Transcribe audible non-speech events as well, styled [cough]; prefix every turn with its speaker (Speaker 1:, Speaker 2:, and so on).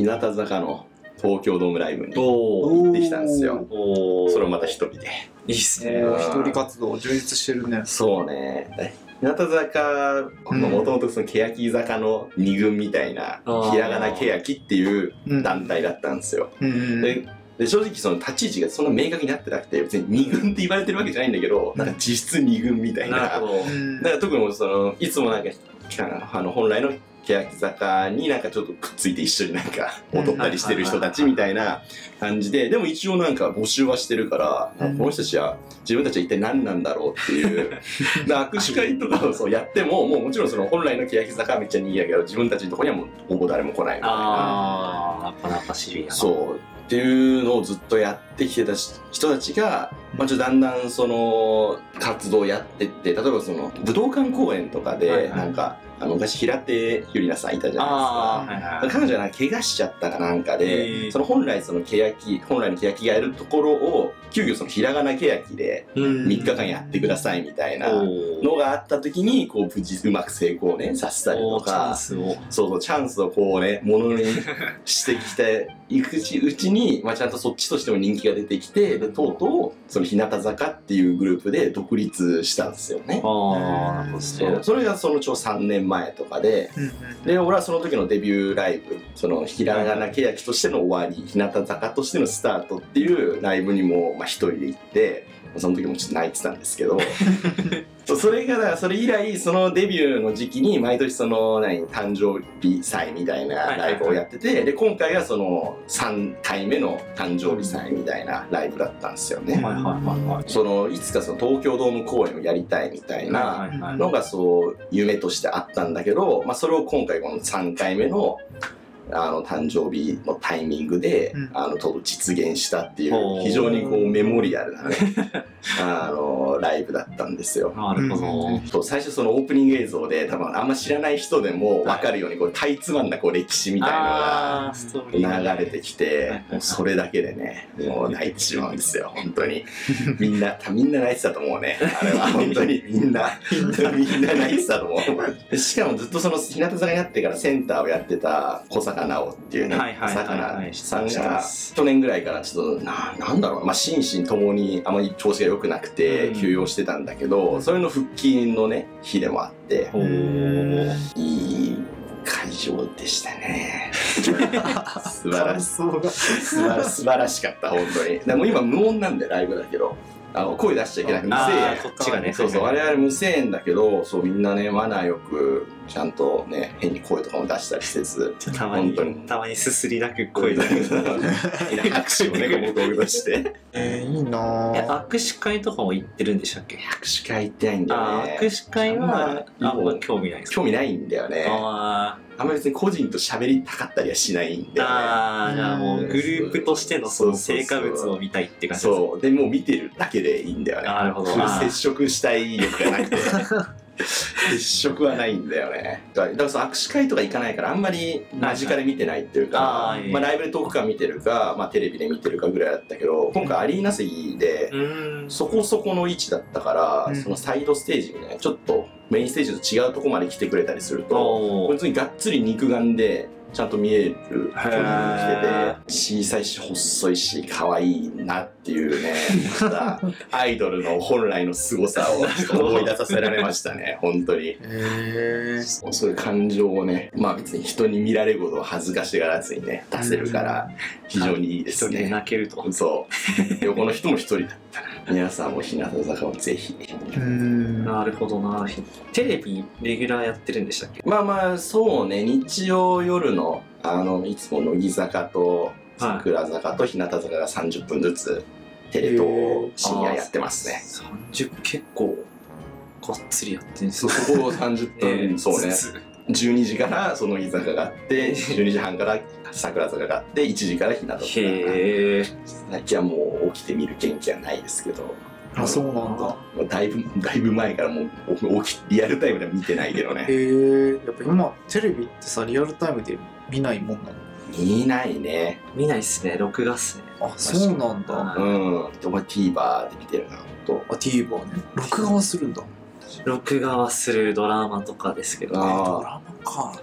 Speaker 1: 日向坂の東京ドームライブに
Speaker 2: お
Speaker 1: 行ってきたんですよ。それをまた一人で。
Speaker 2: いいっすね。
Speaker 3: えー一人活動充実してるね。
Speaker 1: そうね。日向坂
Speaker 3: うん
Speaker 1: もともとその欅坂の二軍みたいな、ひらがな欅っていう
Speaker 3: うん
Speaker 1: 団体だったんですよ。
Speaker 3: うんうん
Speaker 1: でで正直その立ち位置がそんな明確になってなくて別に二軍って言われてるわけじゃないんだけどなんか実質二軍みたいな
Speaker 2: な
Speaker 1: だから特にそのいつもなんかあの本来の欅坂になんかちょっとくっついて一緒になんか踊ったりしてる人たちみたいな感じででも一応なんか募集はしてるから、
Speaker 3: うん。
Speaker 1: この人たちは自分たちは一体何なんだろうっていうで握手会とかをそうやってももうもちろんその本来の欅坂はめっちゃ賑やけど自分たちのところにはもうほぼ誰も来ないみたいな。
Speaker 2: ああ、なかなかシビアな。
Speaker 1: そう。っていうのをずっとやってきてた人たちが、まあ、ちょっとだんだんその活動をやってって例えばその武道館公演とかで、
Speaker 2: はいはい
Speaker 1: なんかあの昔平手ゆりなさんいたじゃないですか。
Speaker 2: はいはい。
Speaker 1: 彼女がなんか怪我しちゃったかなんか
Speaker 2: へ
Speaker 1: で
Speaker 2: ー
Speaker 1: その本来その欅本来の欅がやるところを急遽そのひらがな欅で
Speaker 2: 3
Speaker 1: 3日間やってくださいみたいなのがあった時にこう無事うまく成功ねさせたりとか。そうそう、チャンスをこうね、ものにしてきていくうちうちに、まあ、ちゃんとそっちとしても人気が出てきて、で、とうとう、その日向坂っていうグループで独立したんですよね。
Speaker 2: ああ、なるほど
Speaker 1: それがそのちょうど3年前とかで、で、俺はその時のデビューライブ、そのひらがな欅としての終わり、日向坂としてのスタートっていうライブにも、まあ、一人で行って、その時もちょっと泣いてたんですけど、[laughs] そうそれからそれ以来そのデビューの時期に毎年その何誕生日祭みたいなライブをやってて、で今回がその3回目の誕生日祭みたいなライブだったんですよね。
Speaker 2: はいはいはいはい。
Speaker 1: そのいつかその東京ドーム公演をやりたいみたいなのがそう夢としてあったんだけど、まあ、それを今回この3回目のあの誕生日のタイミングで、
Speaker 3: うん。
Speaker 1: あのと実現したっていう非常にこうメモリアルなねあのライブだったんですよ。
Speaker 2: なるほど。
Speaker 1: 最初そのオープニング映像で多分あんま知らない人でも分かるようにこうかいつまんだこう歴史みたいなのが流れてきてもうそれだけでねもう泣いてしまうんですよ本当に。[laughs] みんなみんな泣いてたと思うね。あれは。本当に。みんな。みんな泣いてたと思う。でしかもずっとその日向坂になってからセンターをやってた小坂直っていうね小坂さんが去年ぐらいからちょっとななんだろう。まあ心身ともにあまり調子が良くなくて
Speaker 2: うん。
Speaker 1: 休養してたんだけど、それの復帰のね日でもあっていい会場でしたね。[laughs] 素晴らし素晴らしかった本当に。でも今無音なんでライブだけどあの声出しちゃいけなくて無声
Speaker 2: あ
Speaker 1: や
Speaker 2: ーこっちがね。
Speaker 1: そうそう。我々無声縁だけどそうみんなねマナーよくちゃんとね変に声とかも出したりせず。
Speaker 2: たまに
Speaker 1: 本当に、
Speaker 2: たまにすすりだく声だけ。[laughs]
Speaker 1: 拍手をねこう道具として。
Speaker 3: えー、いいな。
Speaker 2: 握手会とかも行ってるんでしたっけ？
Speaker 1: 握手会行ってないんだよ
Speaker 2: あ
Speaker 1: ね
Speaker 2: ー握手会は
Speaker 1: あんま
Speaker 2: 興味ないです。か
Speaker 1: 興味ないんだよね。
Speaker 2: あ
Speaker 1: あんまり別に個人と喋りたかったりはしないん
Speaker 2: ー
Speaker 1: だよね。
Speaker 2: あーじゃあもうグループとしてのその成果物を見たいって感じ
Speaker 1: そう。でもう見てるだけでいいんだよね。
Speaker 2: なるほど。
Speaker 1: 接触したい欲がなくて。[laughs] 接触はないんだよね。だからその握手会とか行かないからあんまり間近で見てないっていうか、
Speaker 2: いい
Speaker 1: まあ、ライブで遠くから見てるか、まあ、テレビで見てるかぐらいだったけど今回アリーナ席でそこそこの位置だったから、
Speaker 3: うん。
Speaker 1: そのサイドステージみたいなちょっとメインステージと違うとこまで来てくれたりすると
Speaker 2: おー。
Speaker 1: 普通にがっつり肉眼でちゃんと見える距離に来て
Speaker 2: へ
Speaker 1: て小さいし細いし可愛いなっていうねアイドルの本来の凄さを [laughs] 思い出させられましたね本当に。
Speaker 3: えー、
Speaker 1: そういう感情をねまあ別に人に見られることを恥ずかしがらずにね出せるから非常にいいです
Speaker 2: 一人泣けると。
Speaker 1: そう。横の人も一人。だ皆さんも日向坂をぜひ。
Speaker 2: なるほどな。テレビレギュラーやってるんでしたっけ？
Speaker 1: まあまあそうね。日曜夜のあのいつも乃木坂と桜坂と日向坂が30分ずつテレ東を深夜やってますね。
Speaker 2: 30結構がっつりやってるんです
Speaker 1: そ
Speaker 2: よ
Speaker 1: こを30分、[laughs] そうね。
Speaker 2: ずつ
Speaker 1: 12時からその乃木坂があって12時半から桜坂があって1時から日向坂があって。
Speaker 2: へえ。
Speaker 1: 最近はもう起きて見る元気はないですけど。
Speaker 3: あ、そうなんだ。
Speaker 1: だいぶだいぶ前からもう起きリアルタイムでは見てないけど
Speaker 3: え
Speaker 1: ね
Speaker 3: ー、やっぱ今、テレビってさ、リアルタイムで見ないもんなの？
Speaker 1: 見ないね。
Speaker 2: 見ないっすね。録画っすね。
Speaker 3: あ、そうなんだ。
Speaker 2: は
Speaker 3: あ、
Speaker 1: うん。お前 TVer で見てるなほんと。
Speaker 3: TVer ね。録画はするんだ。
Speaker 2: 録画はするドラマとかですけどね
Speaker 3: ドラマか。